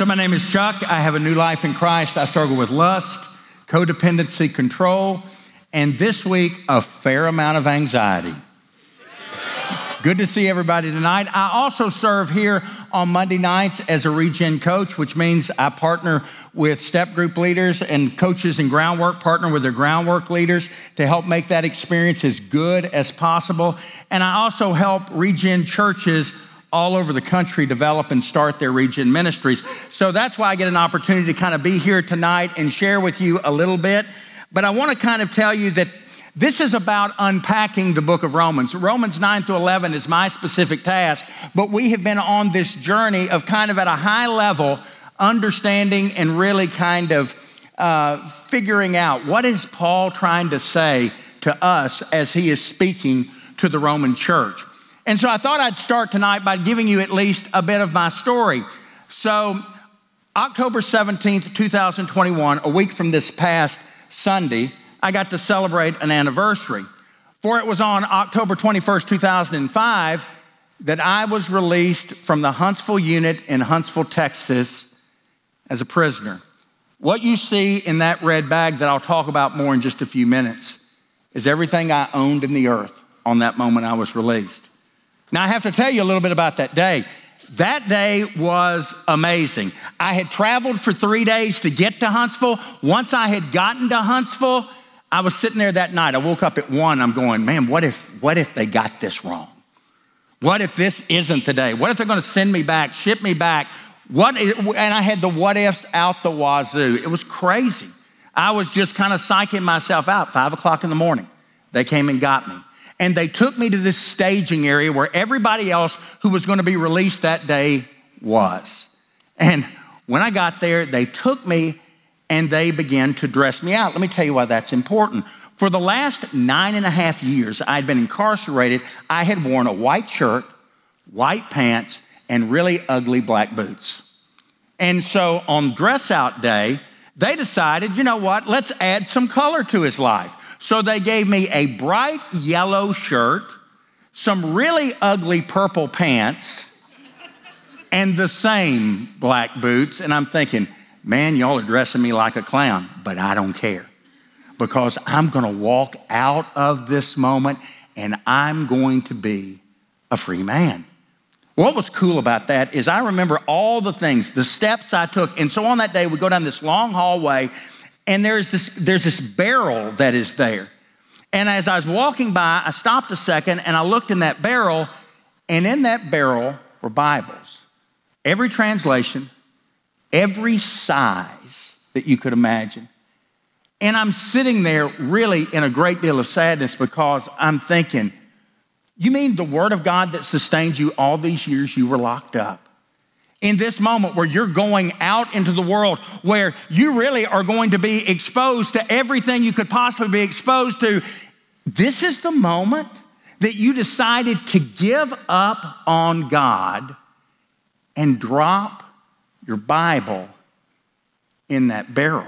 So, my name is Chuck. I have a new life in Christ. I struggle with lust, codependency, control, and this week, a fair amount of anxiety. Good to see everybody tonight. I also serve here on Monday nights as a regen coach, which means I partner with step group leaders and coaches in groundwork, partner with their groundwork leaders to help make that experience as good as possible. And I also help regen churches all over the country develop and start their regen ministries. So that's why I get an opportunity to kind of be here tonight and share with you a little bit. But I want to kind of tell you that this is about unpacking the book of Romans. Romans 9 to 11 is my specific task, but we have been on this journey of kind of at a high level understanding and really kind of uh, figuring out what is Paul trying to say to us as he is speaking to the Roman church. And so I thought I'd start tonight by giving you at least a bit of my story. So, October 17th, 2021, a week from this past Sunday, I got to celebrate an anniversary. For it was on October 21st, 2005, that I was released from the Huntsville unit in Huntsville, Texas, as a prisoner. What you see in that red bag that I'll talk about more in just a few minutes is everything I owned in the earth on that moment I was released. Now, I have to tell you a little bit about that day. That day was amazing. I had traveled for three days to get to Huntsville. Once I had gotten to Huntsville, I was sitting there that night. I woke up at one. I'm going, man, what if, what if they got this wrong? What if this isn't the day? What if they're going to send me back, ship me back? What? and I had the what ifs out the wazoo. It was crazy. I was just kind of psyching myself out. Five o'clock in the morning, they came and got me. And they took me to this staging area where everybody else who was going to be released that day was. And when I got there, they took me and they began to dress me out. Let me tell you why that's important. For the last nine and a half years I'd been incarcerated, I had worn a white shirt, white pants, and really ugly black boots. And so on dress out day, they decided, you know what, let's add some color to his life. So they gave me a bright yellow shirt, some really ugly purple pants, and the same black boots. And I'm thinking, man, y'all are dressing me like a clown, but I don't care because I'm going to walk out of this moment and I'm going to be a free man. What was cool about that is I remember all the things, the steps I took. And so on that day, we go down this long hallway and there's this, there's this barrel that is there. And as I was walking by, I stopped a second and I looked in that barrel, and in that barrel were Bibles. Every translation, every size that you could imagine. And I'm sitting there really in a great deal of sadness because I'm thinking, you mean the Word of God that sustained you all these years you were locked up? In this moment where you're going out into the world, where you really are going to be exposed to everything you could possibly be exposed to, this is the moment that you decided to give up on God and drop your Bible in that barrel.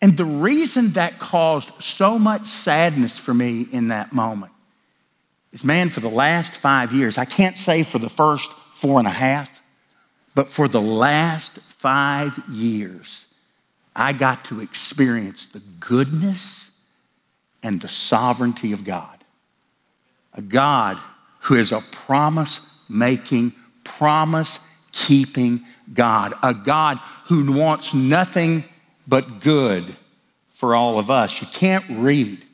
And the reason that caused so much sadness for me in that moment is man, for the last five years, I can't say for the first four and a half, but for the last five years, I got to experience the goodness and the sovereignty of God. A God who is a promise making, promise keeping God, a God who wants nothing but good for all of us. You can't read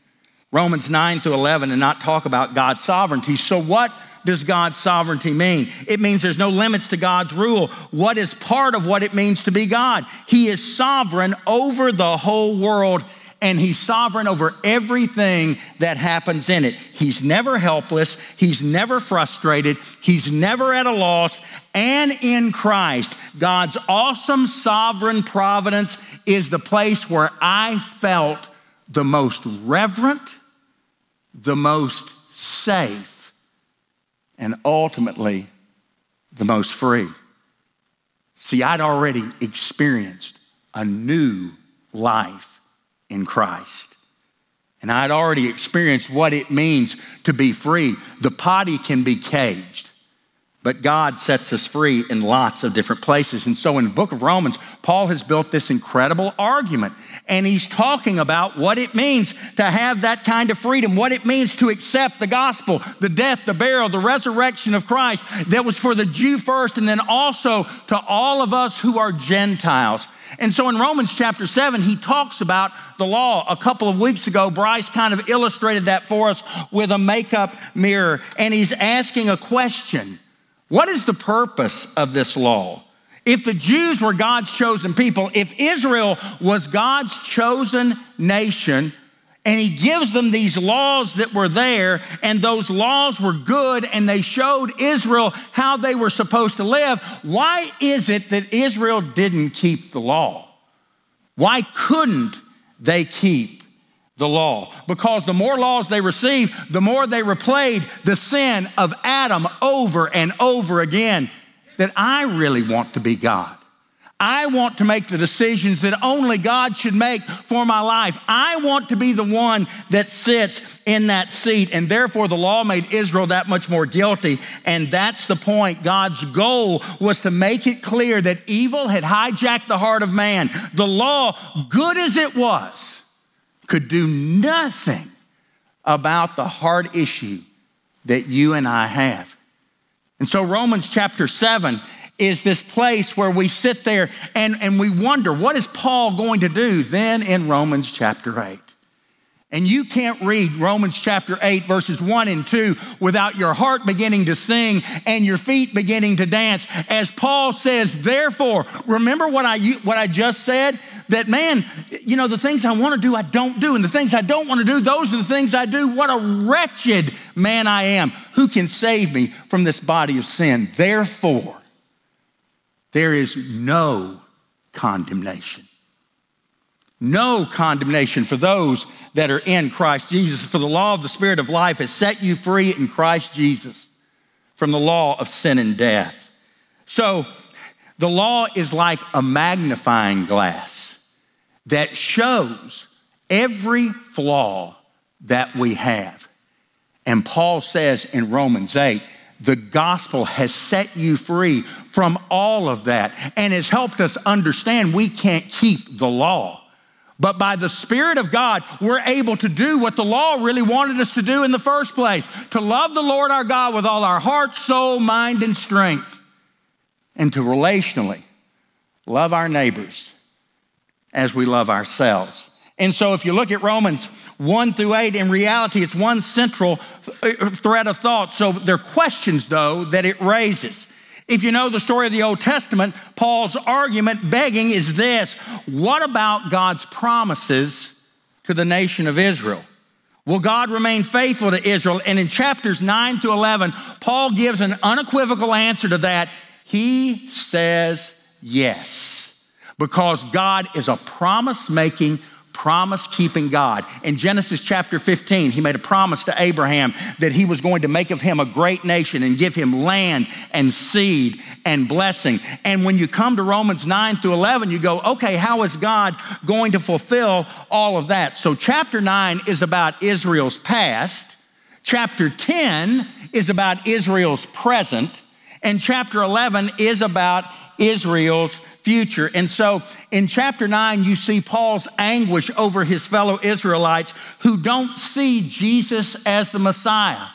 Romans 9 to 11 and not talk about God's sovereignty. So, what does God's sovereignty mean? It means there's no limits to God's rule. What is part of what it means to be God? He is sovereign over the whole world and he's sovereign over everything that happens in it. He's never helpless, he's never frustrated, he's never at a loss. And in Christ, God's awesome sovereign providence is the place where I felt the most reverent, the most safe, and ultimately the most free. See, I'd already experienced a new life in Christ. And I'd already experienced what it means to be free. The potty can be caged, but God sets us free in lots of different places. And so in the book of Romans, Paul has built this incredible argument. And he's talking about what it means to have that kind of freedom, what it means to accept the gospel, the death, the burial, the resurrection of Christ that was for the Jew first, and then also to all of us who are Gentiles. And so in Romans chapter 7, he talks about the law. A couple of weeks ago, Bryce kind of illustrated that for us with a makeup mirror, and he's asking a question. What is the purpose of this law? If the Jews were God's chosen people, if Israel was God's chosen nation, and he gives them these laws that were there, and those laws were good, and they showed Israel how they were supposed to live. Why is it that Israel didn't keep the law? Why couldn't they keep the law. Because the more laws they received, the more they replayed the sin of Adam over and over again. That I really want to be God. I want to make the decisions that only God should make for my life. I want to be the one that sits in that seat. And therefore, the law made Israel that much more guilty. And that's the point. God's goal was to make it clear that evil had hijacked the heart of man. The law, good as it was, could do nothing about the hard issue that you and I have. And so, Romans chapter 7 is this place where we sit there and, and we wonder, what is Paul going to do then in Romans chapter 8? And you can't read Romans chapter 8, verses 1 and 2 without your heart beginning to sing and your feet beginning to dance. As Paul says, therefore, remember what I, what I just said? That man, you know, the things I want to do, I don't do. And the things I don't want to do, those are the things I do. What a wretched man I am. Who can save me from this body of sin? Therefore, there is no condemnation no condemnation for those that are in Christ Jesus. For the law of the Spirit of life has set you free in Christ Jesus from the law of sin and death. So the law is like a magnifying glass that shows every flaw that we have. And Paul says in Romans 8, the gospel has set you free from all of that and has helped us understand we can't keep the law. But by the Spirit of God, we're able to do what the law really wanted us to do in the first place to love the Lord our God with all our heart, soul, mind, and strength, and to relationally love our neighbors as we love ourselves. And so, if you look at Romans 1 through 8, in reality, it's one central uh, thread of thought. So, there are questions, though, that it raises. If you know the story of the Old Testament, Paul's argument begging is this What about God's promises to the nation of Israel? Will God remain faithful to Israel? And in chapters 9 to 11, Paul gives an unequivocal answer to that. He says yes, because God is a promise making, promise keeping God. In Genesis chapter 15, he made a promise to Abraham that he was going to make of him a great nation and give him land and seed and blessing. And when you come to Romans 9 through 11, you go, okay, how is God going to fulfill all of that? So, chapter 9 is about Israel's past, chapter 10 is about Israel's present, and chapter 11 is about Israel's future. And so in chapter 9, you see Paul's anguish over his fellow Israelites who don't see Jesus as the Messiah.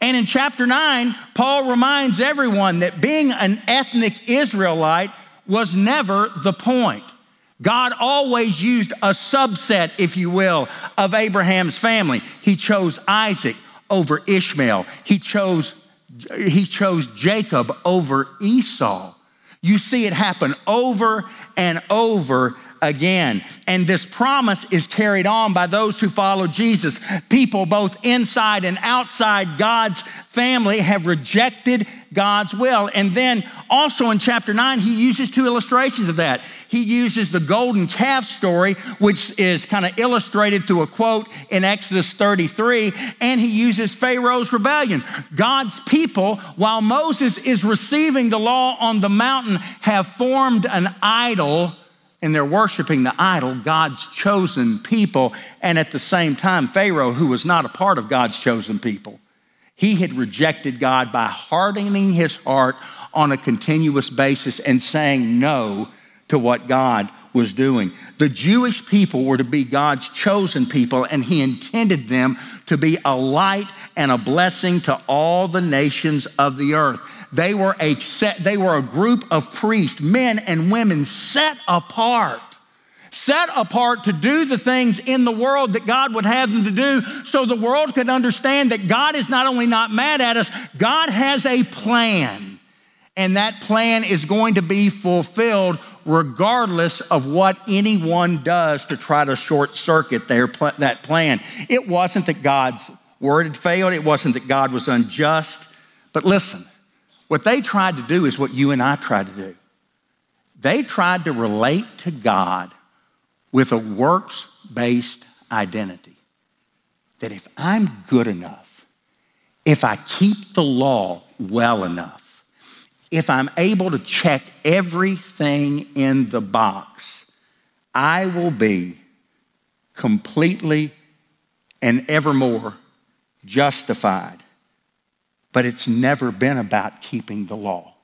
And in chapter 9, Paul reminds everyone that being an ethnic Israelite was never the point. God always used a subset, if you will, of Abraham's family. He chose Isaac over Ishmael. He chose, he chose Jacob over Esau. You see it happen over and over again. And this promise is carried on by those who follow Jesus. People both inside and outside God's family have rejected God's will. And then also in chapter 9, he uses two illustrations of that. He uses the golden calf story, which is kind of illustrated through a quote in Exodus 33, and he uses Pharaoh's rebellion. God's people, while Moses is receiving the law on the mountain, have formed an idol and they're worshiping the idol, God's chosen people, and at the same time, Pharaoh, who was not a part of God's chosen people, He had rejected God by hardening his heart on a continuous basis and saying no to what God was doing. The Jewish people were to be God's chosen people, and He intended them to be a light and a blessing to all the nations of the earth. They were a, set, they were a group of priests, men and women set apart set apart to do the things in the world that God would have them to do so the world could understand that God is not only not mad at us, God has a plan. And that plan is going to be fulfilled regardless of what anyone does to try to short circuit their, that plan. It wasn't that God's word had failed, it wasn't that God was unjust. But listen, what they tried to do is what you and I try to do. They tried to relate to God with a works based identity. That if I'm good enough, if I keep the law well enough, if I'm able to check everything in the box, I will be completely and evermore justified but it's never been about keeping the law.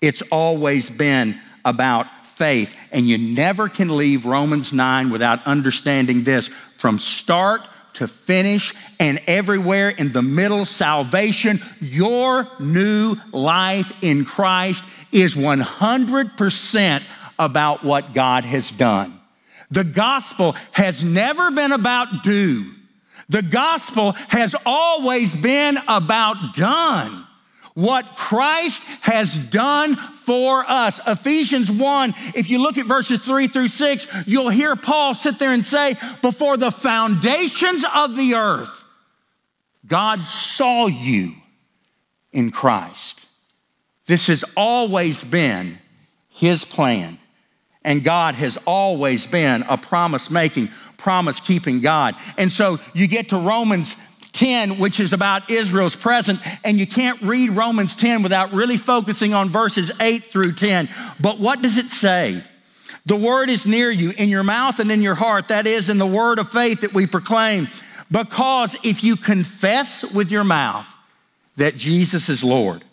It's always been about faith. And you never can leave Romans 9 without understanding this from start to finish and everywhere in the middle, salvation, your new life in Christ is 100% about what God has done. The gospel has never been about do. The gospel has always been about done. What Christ has done for us. Ephesians 1, if you look at verses 3 through 6, you'll hear Paul sit there and say, Before the foundations of the earth, God saw you in Christ. This has always been his plan. And God has always been a promise making, promise keeping God. And so you get to Romans 10, which is about Israel's present, and you can't read Romans 10 without really focusing on verses 8 through 10. But what does it say? The word is near you, in your mouth and in your heart. That is, in the word of faith that we proclaim. Because if you confess with your mouth that Jesus is Lord,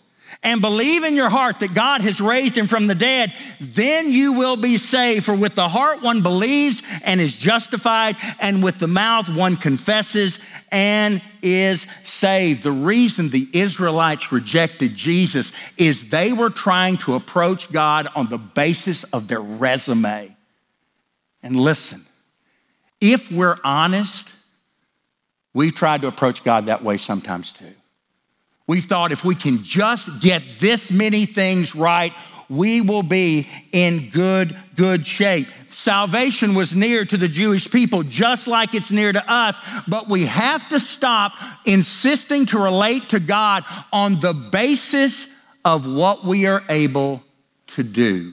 and believe in your heart that God has raised him from the dead, then you will be saved. For with the heart one believes and is justified, and with the mouth one confesses and is saved. The reason the Israelites rejected Jesus is they were trying to approach God on the basis of their resume. And listen, if we're honest, we've tried to approach God that way sometimes too. We've thought if we can just get this many things right, we will be in good, good shape. Salvation was near to the Jewish people, just like it's near to us, but we have to stop insisting to relate to God on the basis of what we are able to do.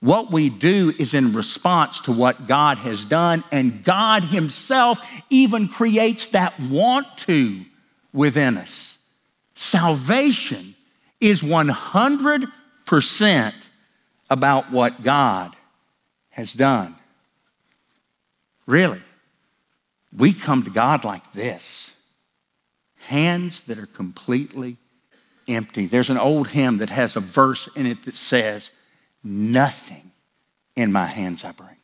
What we do is in response to what God has done, and God Himself even creates that want to within us. Salvation is 100% about what God has done. Really, we come to God like this hands that are completely empty. There's an old hymn that has a verse in it that says, Nothing in my hands I bring.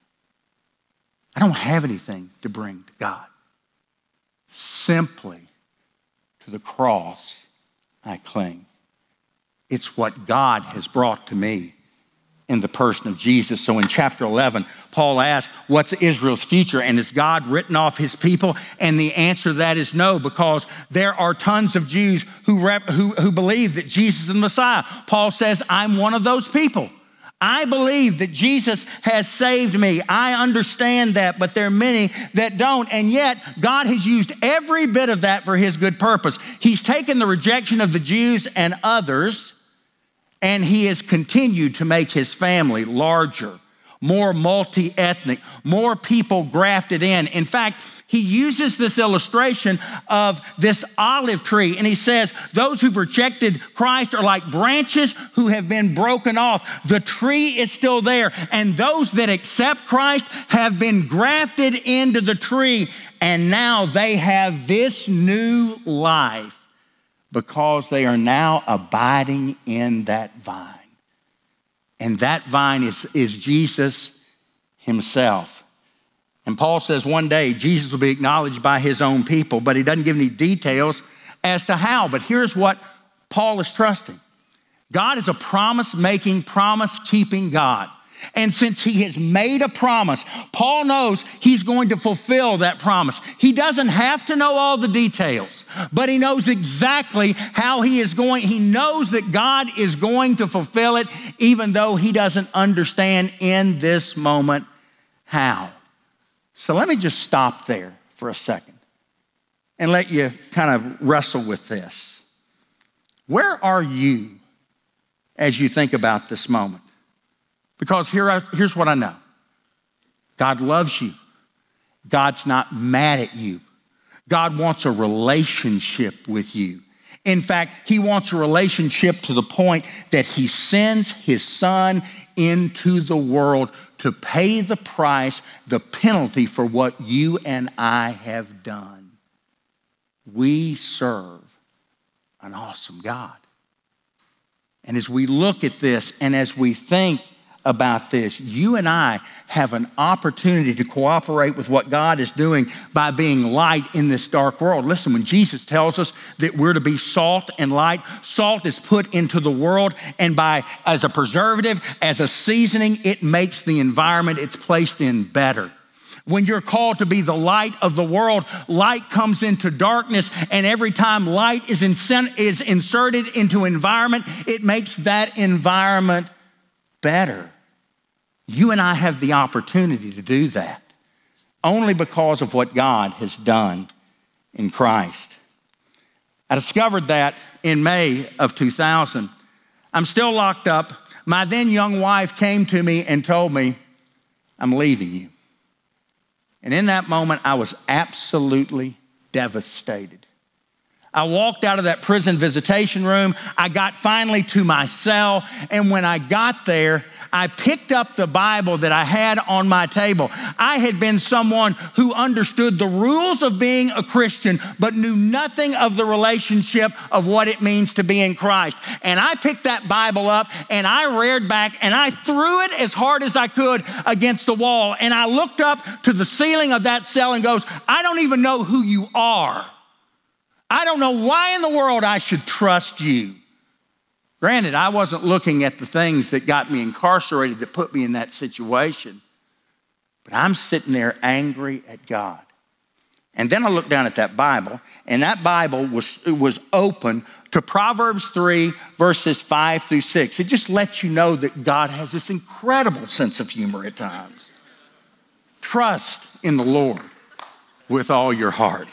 I don't have anything to bring to God. Simply to the cross I cling. It's what God has brought to me in the person of Jesus. So in chapter 11, Paul asks, What's Israel's future? And is God written off his people? And the answer to that is no, because there are tons of Jews who, rep, who, who believe that Jesus is the Messiah. Paul says, I'm one of those people. I believe that Jesus has saved me. I understand that, but there are many that don't. And yet, God has used every bit of that for his good purpose. He's taken the rejection of the Jews and others, and he has continued to make his family larger, more multi ethnic, more people grafted in. In fact, he uses this illustration of this olive tree and he says, Those who've rejected Christ are like branches who have been broken off. The tree is still there, and those that accept Christ have been grafted into the tree, and now they have this new life because they are now abiding in that vine. And that vine is, is Jesus himself. And Paul says one day Jesus will be acknowledged by his own people, but he doesn't give any details as to how. But here's what Paul is trusting God is a promise making, promise keeping God. And since he has made a promise, Paul knows he's going to fulfill that promise. He doesn't have to know all the details, but he knows exactly how he is going. He knows that God is going to fulfill it, even though he doesn't understand in this moment how. So let me just stop there for a second and let you kind of wrestle with this. Where are you as you think about this moment? Because here I, here's what I know God loves you, God's not mad at you. God wants a relationship with you. In fact, He wants a relationship to the point that He sends His Son into the world to pay the price, the penalty for what you and I have done. We serve an awesome God. And as we look at this and as we think about this. You and I have an opportunity to cooperate with what God is doing by being light in this dark world. Listen, when Jesus tells us that we're to be salt and light, salt is put into the world and by as a preservative, as a seasoning, it makes the environment it's placed in better. When you're called to be the light of the world, light comes into darkness, and every time light is, is inserted into environment, it makes that environment better. You and I have the opportunity to do that only because of what God has done in Christ. I discovered that in May of 2000. I'm still locked up. My then young wife came to me and told me, I'm leaving you. And in that moment, I was absolutely devastated. I walked out of that prison visitation room. I got finally to my cell. And when I got there, I picked up the Bible that I had on my table. I had been someone who understood the rules of being a Christian, but knew nothing of the relationship of what it means to be in Christ. And I picked that Bible up and I reared back and I threw it as hard as I could against the wall. And I looked up to the ceiling of that cell and goes, I don't even know who you are. I don't know why in the world I should trust you. Granted, I wasn't looking at the things that got me incarcerated that put me in that situation, but I'm sitting there angry at God. And then I looked down at that Bible, and that Bible was, was open to Proverbs 3, verses 5 through 6. It just lets you know that God has this incredible sense of humor at times. Trust in the Lord with all your heart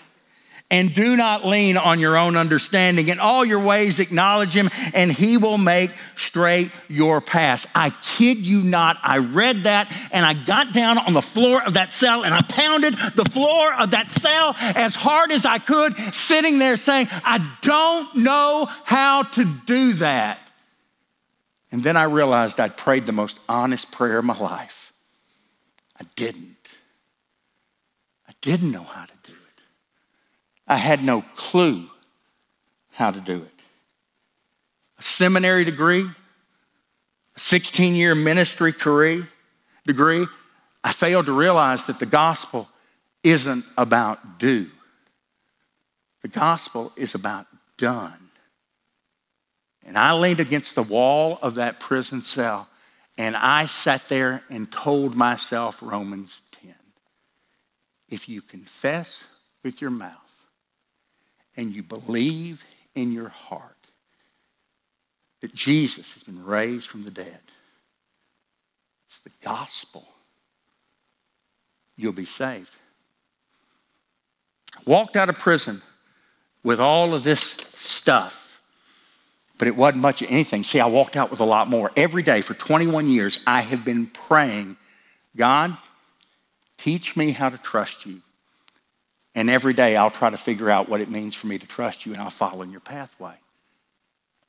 and do not lean on your own understanding. In all your ways, acknowledge him, and he will make straight your path. I kid you not. I read that and I got down on the floor of that cell and I pounded the floor of that cell as hard as I could, sitting there saying, I don't know how to do that. And then I realized I'd prayed the most honest prayer of my life. I didn't. I didn't know how to I had no clue how to do it. A seminary degree, a 16 year ministry career, degree, I failed to realize that the gospel isn't about do. The gospel is about done. And I leaned against the wall of that prison cell and I sat there and told myself Romans 10. If you confess with your mouth and you believe in your heart that Jesus has been raised from the dead, it's the gospel, you'll be saved. Walked out of prison with all of this stuff, but it wasn't much of anything. See, I walked out with a lot more. Every day for 21 years, I have been praying, God, teach me how to trust you. And every day I'll try to figure out what it means for me to trust you and I'll follow in your pathway.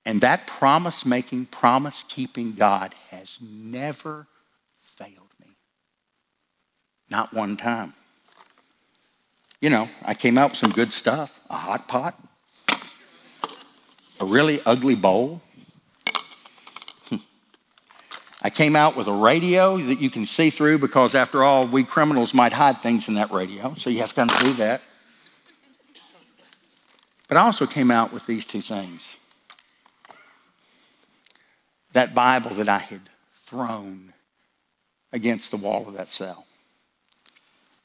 And that promise making, promise keeping God has never failed me. Not one time. You know, I came out with some good stuff, a hot pot. a really ugly bowl. I came out with a radio that you can see through because, after all, we criminals might hide things in that radio, so you have to kind of do that. But I also came out with these two things that Bible that I had thrown against the wall of that cell.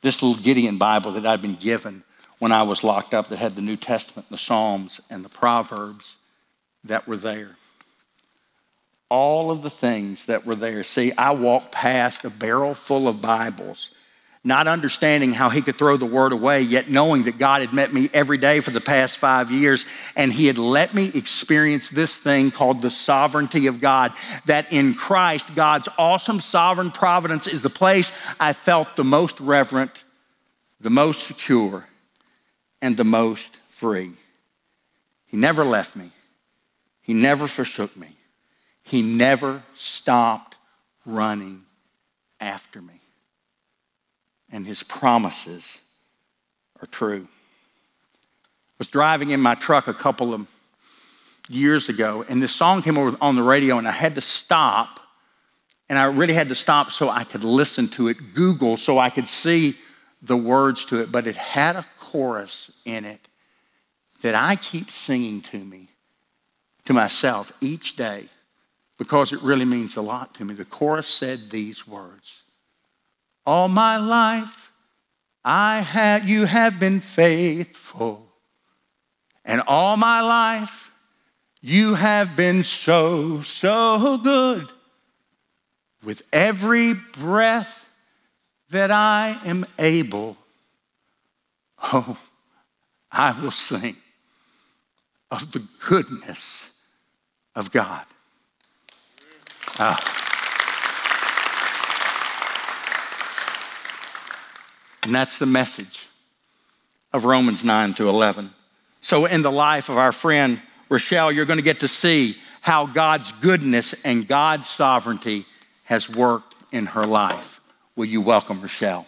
This little Gideon Bible that I'd been given when I was locked up that had the New Testament, the Psalms, and the Proverbs that were there all of the things that were there. See, I walked past a barrel full of Bibles, not understanding how he could throw the word away, yet knowing that God had met me every day for the past five years, and he had let me experience this thing called the sovereignty of God. That in Christ, God's awesome sovereign providence is the place I felt the most reverent, the most secure, and the most free. He never left me, he never forsook me. He never stopped running after me. And his promises are true. I was driving in my truck a couple of years ago, and this song came over on the radio, and I had to stop. And I really had to stop so I could listen to it, Google, so I could see the words to it. But it had a chorus in it that I keep singing to me, to myself each day because it really means a lot to me. The chorus said these words All my life, I have, you have been faithful. And all my life, you have been so, so good. With every breath that I am able, oh, I will sing of the goodness of God. Ah. And that's the message of Romans 9 to 11. So, in the life of our friend Rochelle, you're going to get to see how God's goodness and God's sovereignty has worked in her life. Will you welcome Rochelle?